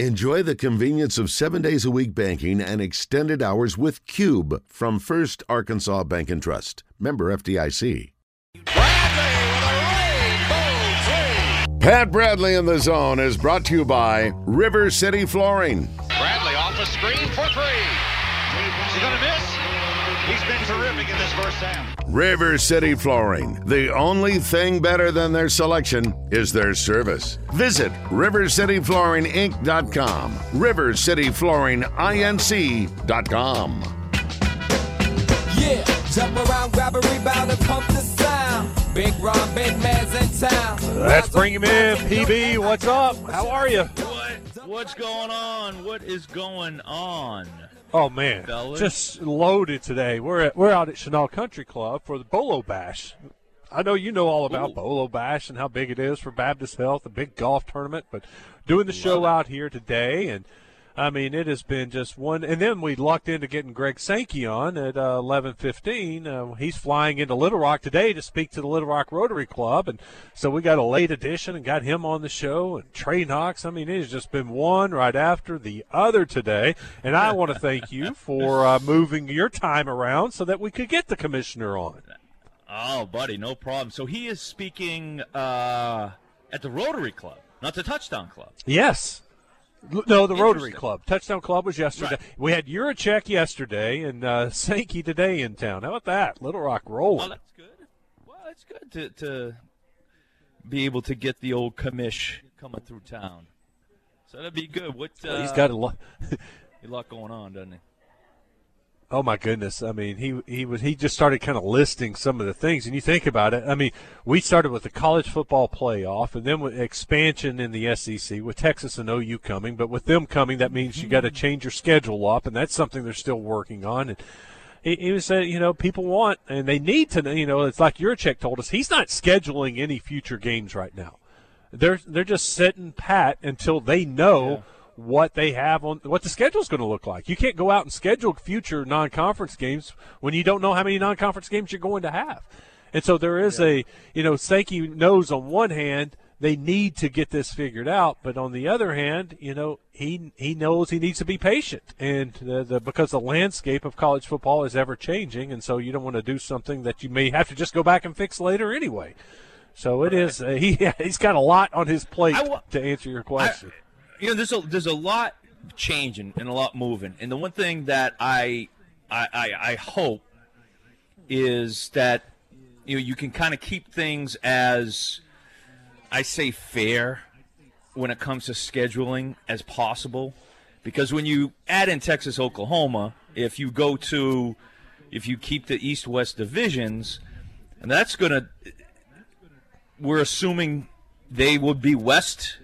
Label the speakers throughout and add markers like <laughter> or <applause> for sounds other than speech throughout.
Speaker 1: Enjoy the convenience of seven days a week banking and extended hours with Cube from First Arkansas Bank and Trust. Member FDIC. Pat Bradley in the zone is brought to you by River City Flooring.
Speaker 2: Bradley off the screen for three. Is he going to miss? He's been terrific in this first half.
Speaker 1: River City Flooring. The only thing better than their selection is their service. Visit RiverCityFlooringInc.com. RiverCityFlooringInc.com.
Speaker 3: Yeah, jump around, grab a rebound, and pump the sound. Big Ron, big man's in town.
Speaker 4: Let's bring him in. PB, what's up? How are you?
Speaker 5: What? What's going on? What is going on?
Speaker 4: Oh man,
Speaker 5: Fellas.
Speaker 4: just loaded today. We're at, we're out at Chenal Country Club for the Bolo Bash. I know you know all about
Speaker 5: Ooh.
Speaker 4: Bolo Bash and how big it is for Baptist Health, a big golf tournament. But doing the show out here today, and I mean it has been just one. And then we lucked into getting Greg Sankey on at uh, eleven fifteen. Uh, he's flying into Little Rock today to speak to the Little Rock Rotary Club, and so we got a late edition and got him on the show. And Trey Knox. I mean it has just been one right after the other today. And I want to thank you <laughs> for uh, moving your time around so that we could get the commissioner on.
Speaker 5: Oh, buddy, no problem. So he is speaking uh, at the Rotary Club, not the Touchdown Club.
Speaker 4: Yes. No, the Rotary Club. Touchdown Club was yesterday.
Speaker 5: Right.
Speaker 4: We had Yurachek yesterday and uh, <laughs> Sankey today in town. How about that? Little Rock
Speaker 5: Well,
Speaker 4: rolling.
Speaker 5: that's good. Well, it's good to, to be able to get the old commish coming through town. So that'd be good. What uh,
Speaker 4: He's got a lot. <laughs>
Speaker 5: a lot going on, doesn't he?
Speaker 4: Oh my goodness! I mean, he he was he just started kind of listing some of the things, and you think about it. I mean, we started with the college football playoff, and then with expansion in the SEC with Texas and OU coming. But with them coming, that means you got to mm-hmm. change your schedule up, and that's something they're still working on. And he, he was saying, you know, people want and they need to. You know, it's like Yurachek told us, he's not scheduling any future games right now. They're they're just sitting pat until they know what they have on what the schedule's going to look like. You can't go out and schedule future non-conference games when you don't know how many non-conference games you're going to have. And so there is a, you know, Sankey knows on one hand they need to get this figured out, but on the other hand, you know, he he knows he needs to be patient, and the, the because the landscape of college football is ever changing, and so you don't want to do something that you may have to just go back and fix later anyway. So it is. Uh, <laughs> he he's got a lot on his plate
Speaker 5: I wa-
Speaker 4: to answer your question.
Speaker 5: You know, there's a there's a lot changing and a lot moving, and the one thing that I I, I, I hope is that you know you can kind of keep things as I say fair when it comes to scheduling as possible, because when you add in Texas Oklahoma, if you go to if you keep the East West divisions, and that's gonna we're assuming they would be West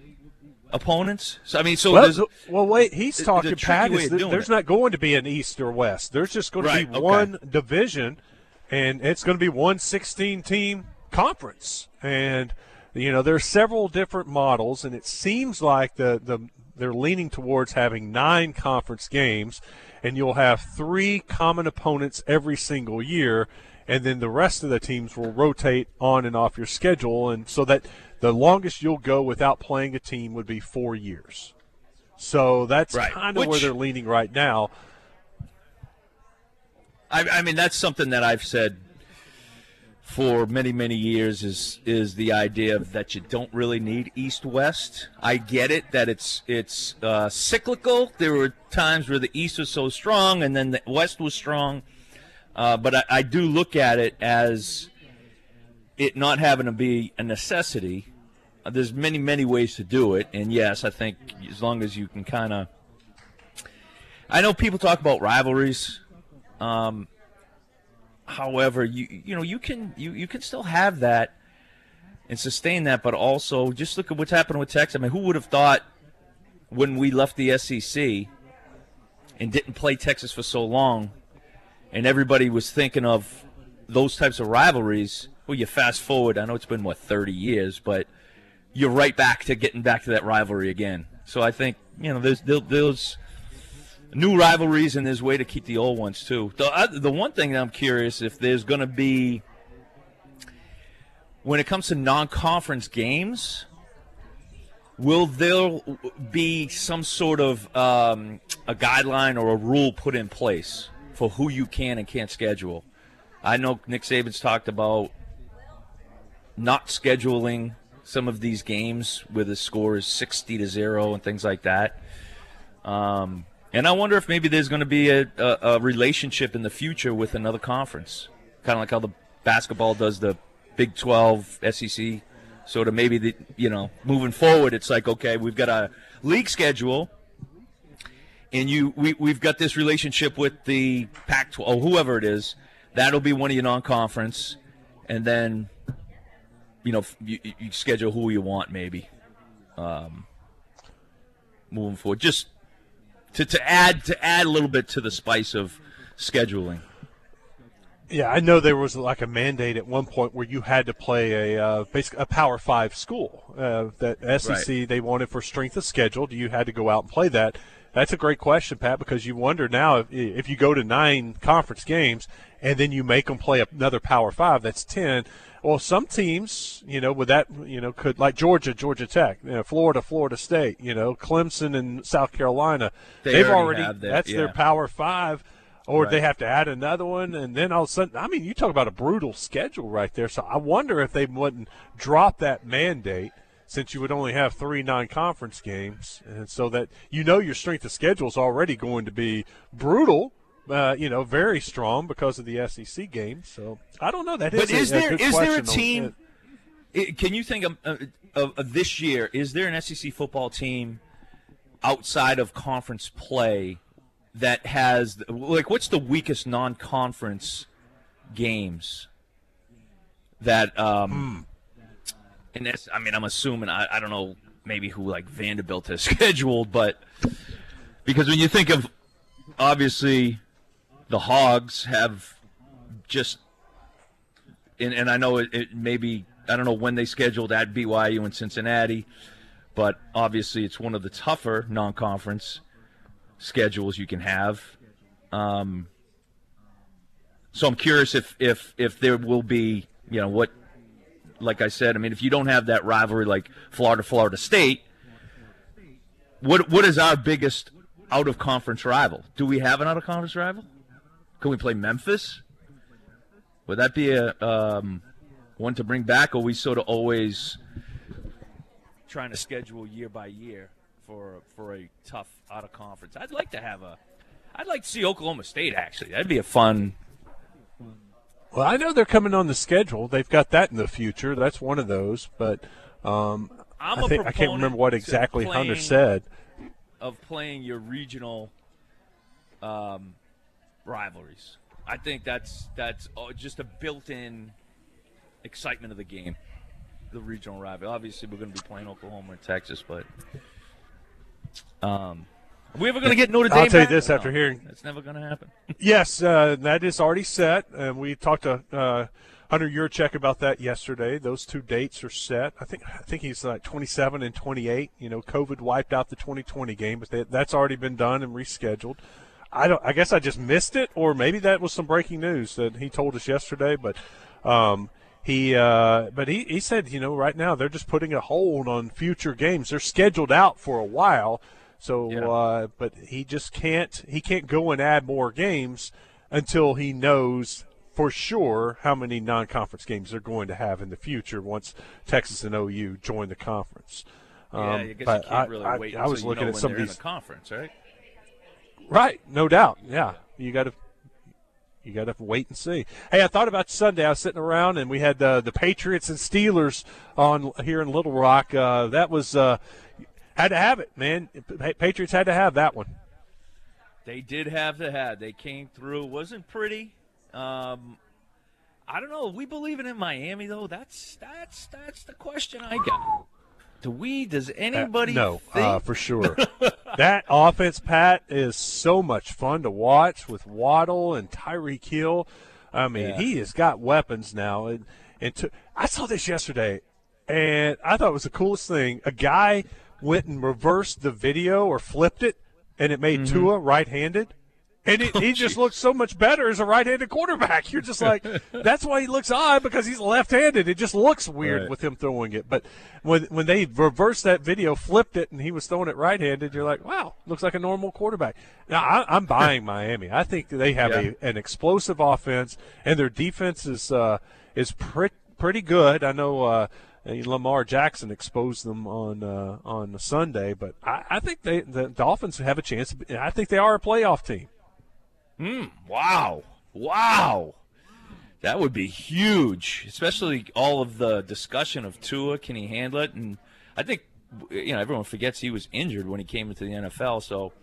Speaker 5: opponents. So I mean, so
Speaker 4: Well, well, wait. He's
Speaker 5: the
Speaker 4: talking.
Speaker 5: tricky
Speaker 4: Pat, is there's
Speaker 5: it.
Speaker 4: not going to be an East or West. There's just going
Speaker 5: Right,
Speaker 4: to be
Speaker 5: okay.
Speaker 4: one division, and it's going to be one 16 team conference. And you know, there's several different models, and it seems like the the they're leaning towards having nine conference games, and you'll have three common opponents every single year. And then the rest of the teams will rotate on and off your schedule, and so that the longest you'll go without playing a team would be four years. So that's
Speaker 5: Right.
Speaker 4: kind of where they're leaning right now.
Speaker 5: I, I mean, that's something that I've said for many, many years is is the idea of that you don't really need East West. I get it that it's it's uh, cyclical. There were times where the East was so strong and then the West was strong, uh, but I, I do look at it as it not having to be a necessity. Uh, there's many, many ways to do it, and yes, I think as long as you can kind of. I know people talk about rivalries. Um, however, you you know you can you, you can still have that and sustain that, but also just look at what's happened with Texas. I mean, who would have thought when we left the SEC and didn't play Texas for so long, and everybody was thinking of those types of rivalries? Well, you fast forward. I know it's been what 30 years, but you're right back to getting back to that rivalry again. So I think you know there's there- there's new rivalries and there's way to keep the old ones too. The uh, the one thing that I'm curious if there's going to be when it comes to non-conference games, will there be some sort of um, a guideline or a rule put in place for who you can and can't schedule? I know Nick Saban's talked about not scheduling some of these games where the score is 60 to 0 and things like that. Um, and I wonder if maybe there's going to be a, a, a, relationship in the future with another conference, kind of like how the basketball does the Big 12, SEC. Sort of maybe the you know moving forward, it's like okay, we've got a league schedule, and you we we've got this relationship with the Pac-12 or whoever it is. That'll be one of your non-conference, and then you know you, you schedule who you want maybe. Um, moving forward, just to, to add to add a little bit to the spice of scheduling.
Speaker 4: Yeah, I know there was like a mandate at one point where you had to play a uh, basically a Power Five school. Uh, that SEC right. they wanted for strength of schedule. You had to go out and play that. That's a great question, Pat, because you wonder now if, if you go to nine conference games and then you make them play another Power Five, that's ten. Well, some teams, you know, with that, you know, could like Georgia, Georgia Tech, you know, Florida, Florida State, you know, Clemson and South Carolina.
Speaker 5: They
Speaker 4: have
Speaker 5: already,
Speaker 4: already
Speaker 5: that,
Speaker 4: that's
Speaker 5: yeah.
Speaker 4: their Power Five or
Speaker 5: Right.
Speaker 4: they have to add another one, and then all of a sudden, I mean, you talk about a brutal schedule right there. So I wonder if they wouldn't drop that mandate since you would only have three non-conference games, and so that you know your strength of schedule is already going to be brutal. Uh, you know, very strong because of the SEC games. So I don't know. That
Speaker 5: But
Speaker 4: is a-
Speaker 5: is
Speaker 4: a
Speaker 5: there
Speaker 4: good
Speaker 5: is there a
Speaker 4: on-
Speaker 5: team? i- Can you think of, of, of, of this year? Is there an SEC football team outside of conference play that has like what's the weakest non-conference games that um and that's I mean I'm assuming I, I don't know maybe who like Vanderbilt has <laughs> scheduled but because when you think of obviously the Hogs have just and, and I know it, it maybe I don't know when they scheduled at BYU and Cincinnati, but obviously it's one of the tougher non-conference schedules you can have. Um, so I'm curious if if if there will be you know what, like I said, I mean if you don't have that rivalry like Florida Florida State, what what is our biggest out of conference rival? Do we have an out of conference rival? Can we play Memphis? Would that be a um, one to bring back, or we sort of always trying to schedule year by year for for a tough out of conference? I'd like to have a. I'd like to see Oklahoma State actually. That'd be a fun.
Speaker 4: Well, I know they're coming on the schedule. They've got that in the future. That's one of those. But um,
Speaker 5: I'm
Speaker 4: I
Speaker 5: a
Speaker 4: think I can't remember what exactly Hunter said.
Speaker 5: of playing your regional um, rivalries. I think that's that's uh, just a built-in excitement of the game. The regional rivalry. Obviously, we're going to be playing Oklahoma and Texas, but um, we ever going to get Notre Dame?
Speaker 4: I'll tell you
Speaker 5: back?
Speaker 4: this
Speaker 5: No,
Speaker 4: after hearing-
Speaker 5: that's never going to happen.
Speaker 4: Yes, uh, that is already set, and we talked to uh, Hunter Yurachek about that yesterday. Those two dates are set. I think I think he's like 27 and 28. You know, COVID wiped out the 2020 game, but they, that's already been done and rescheduled. I don't. I guess I just missed it, or maybe that was some breaking news that he told us yesterday. But um, he, uh, but he, he said, you know, right now they're just putting a hold on future games. They're scheduled out for a while. So,
Speaker 5: Yeah.
Speaker 4: uh, but he just can't. He can't go and add more games until he knows for sure how many non-conference games they're going to have in the future once Texas and OU join the conference.
Speaker 5: yeah,
Speaker 4: Um,
Speaker 5: I guess you can't really
Speaker 4: I-
Speaker 5: wait.
Speaker 4: I was
Speaker 5: you
Speaker 4: looking
Speaker 5: know
Speaker 4: at some of
Speaker 5: in
Speaker 4: these.
Speaker 5: the conference, right?
Speaker 4: Right, no doubt. Yeah, you got to you got to wait and see. Hey, I thought about Sunday. I was sitting around and we had uh, the Patriots and Steelers on here in Little Rock. Uh, that was uh, had to have it, man. Patriots had to have that one.
Speaker 5: They did have the hat. They came through. wasn't pretty. Um, I don't know. We believing in Miami though. That's that's that's the question I got. Do we? Does anybody?
Speaker 4: Uh, no, uh, for sure. <laughs> that offense, Pat, is so much fun to watch with Waddle and Tyreek Hill. I mean,
Speaker 5: Yeah.
Speaker 4: he has got weapons now. And, and to, I saw this yesterday, and I thought it was the coolest thing. A guy went and reversed the video or flipped it, and it made
Speaker 5: Mm-hmm.
Speaker 4: Tua right-handed. and it, <laughs> he just looks so much better as a right-handed quarterback. You're just like, <laughs> that's why he looks odd because he's left-handed. It just looks weird
Speaker 5: Right.
Speaker 4: with him throwing it. But when when they reversed that video, flipped it, and he was throwing it right-handed, you're like, wow, looks like a normal quarterback. Now I, I'm buying Miami. I think they have
Speaker 5: Yeah.
Speaker 4: a, an explosive offense, and their defense is uh, is pretty pretty good. I know. Uh, Lamar Jackson exposed them on uh, on Sunday, but I, I think they the Dolphins have a chance. I think they are a playoff team.
Speaker 5: Wow. Wow. That would be huge, especially all of the discussion of Tua. Can he handle it? And I think, you know, everyone forgets he was injured when he came into the NFL. So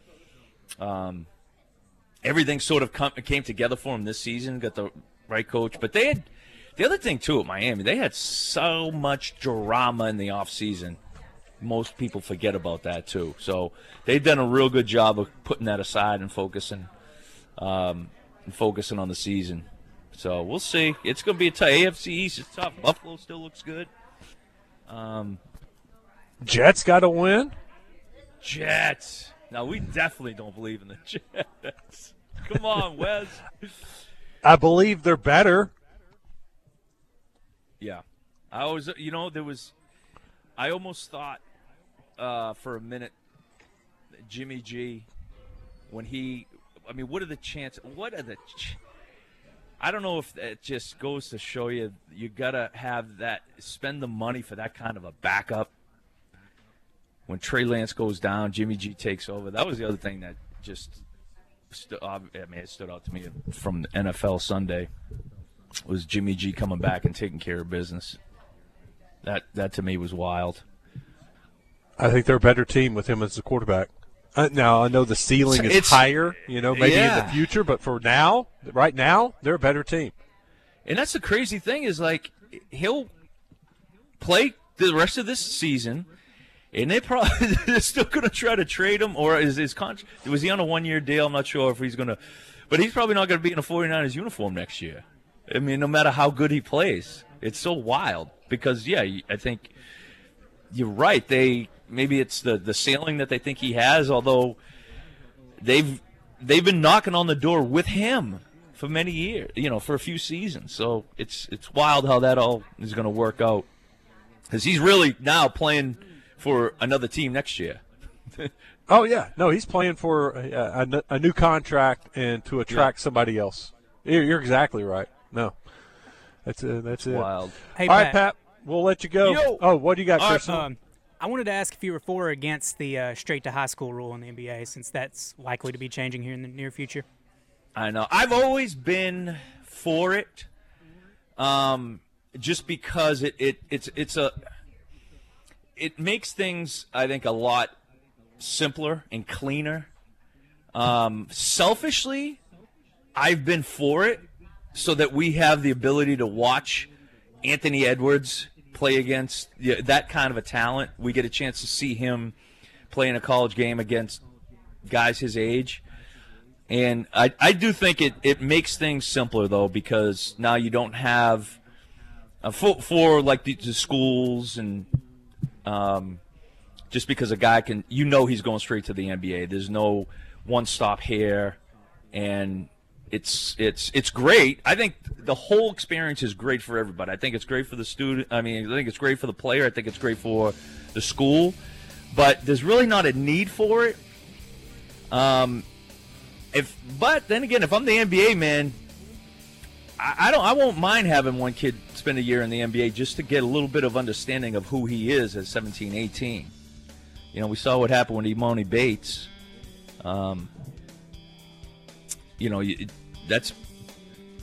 Speaker 5: um, everything sort of come, came together for him this season, got the right coach. But they had the other thing, too, at Miami, they had so much drama in the offseason. Most people forget about that, too. So they've done a real good job of putting that aside and focusing um, and focusing on the season. So we'll see. It's going to be a tough. AFC East is tough. Buffalo still looks good. Um,
Speaker 4: Jets got to win.
Speaker 5: Jets. Now we definitely don't believe in the <laughs> Jets. Come on, Wes.
Speaker 4: I believe they're better.
Speaker 5: Yeah, I was. You know, there was. I almost thought uh, for a minute, Jimmy G, when he. I mean, what are the chances? What are the? Ch- I don't know if it just goes to show you you gotta have that spend the money for that kind of a backup. When Trey Lance goes down, Jimmy G takes over. That was the other thing that just. Stu- I mean, it stood out to me from NFL Sunday was Jimmy G coming back and taking care of business. That that to me was wild.
Speaker 4: I think they're a better team with him as the quarterback. Uh, now I know the ceiling is
Speaker 5: It's-
Speaker 4: higher, you know, maybe in the future, but for now, right now, they're a better team.
Speaker 5: And that's the crazy thing is like he'll play the rest of this season, and they probably <laughs> they're still going to try to trade him. Or is his contract? Was he on a one year deal? I'm not sure if he's going to, but he's probably not going to be in a 49ers uniform next year. I mean, no matter how good he plays, it's so wild because yeah, I think you're right. They maybe it's the the ceiling that they think he has, although they've they've been knocking on the door with him for many years, you know, for a few seasons. So it's it's wild how that all is going to work out because he's really now playing for another team next year. <laughs>
Speaker 4: Oh yeah, no, he's playing for a a new contract and to attract somebody else. You're, you're exactly right. No, that's it. That's it.
Speaker 5: Wild.
Speaker 6: Hey,
Speaker 4: All right,
Speaker 6: Pat.
Speaker 4: Pat, we'll let you go.
Speaker 5: Yo.
Speaker 4: Oh, what do you got,
Speaker 5: All right,
Speaker 4: Chris?
Speaker 6: Um, I wanted to ask if you were for or against the uh, straight to high school rule in the NBA, since that's likely to be changing here in the near future.
Speaker 5: I know. I've always been for it, um, just because it, it it's it's a it makes things I think a lot simpler and cleaner. Um, selfishly, I've been for it so that we have the ability to watch Anthony Edwards play against that kind of a talent. We get a chance to see him play in a college game against guys his age. And I, I do think it, it makes things simpler though because now you don't have uh, for, for like the, the schools and um, just because a guy can you know he's going straight to the NBA. There's no one stop here, and it's it's it's great. I think the whole experience is great for everybody. I think it's great for the student. I mean, I think it's great for the player. I think it's great for the school, but there's really not a need for it. Um, if but then again, if I'm the NBA man, I, I don't I won't mind having one kid spend a year in the NBA just to get a little bit of understanding of who he is at 17, 18. You know, we saw what happened with Emoni Bates. Um, you know, that's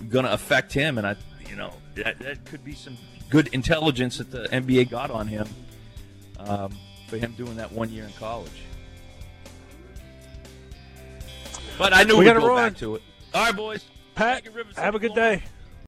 Speaker 5: going to affect him, and I, you know, that, that could be some good intelligence that the NBA got on him um, for him doing that one year in college. But I knew
Speaker 4: We
Speaker 5: we'd
Speaker 4: gotta
Speaker 5: go
Speaker 4: run.
Speaker 5: back to it. All right, boys.
Speaker 4: Pat, have a good day.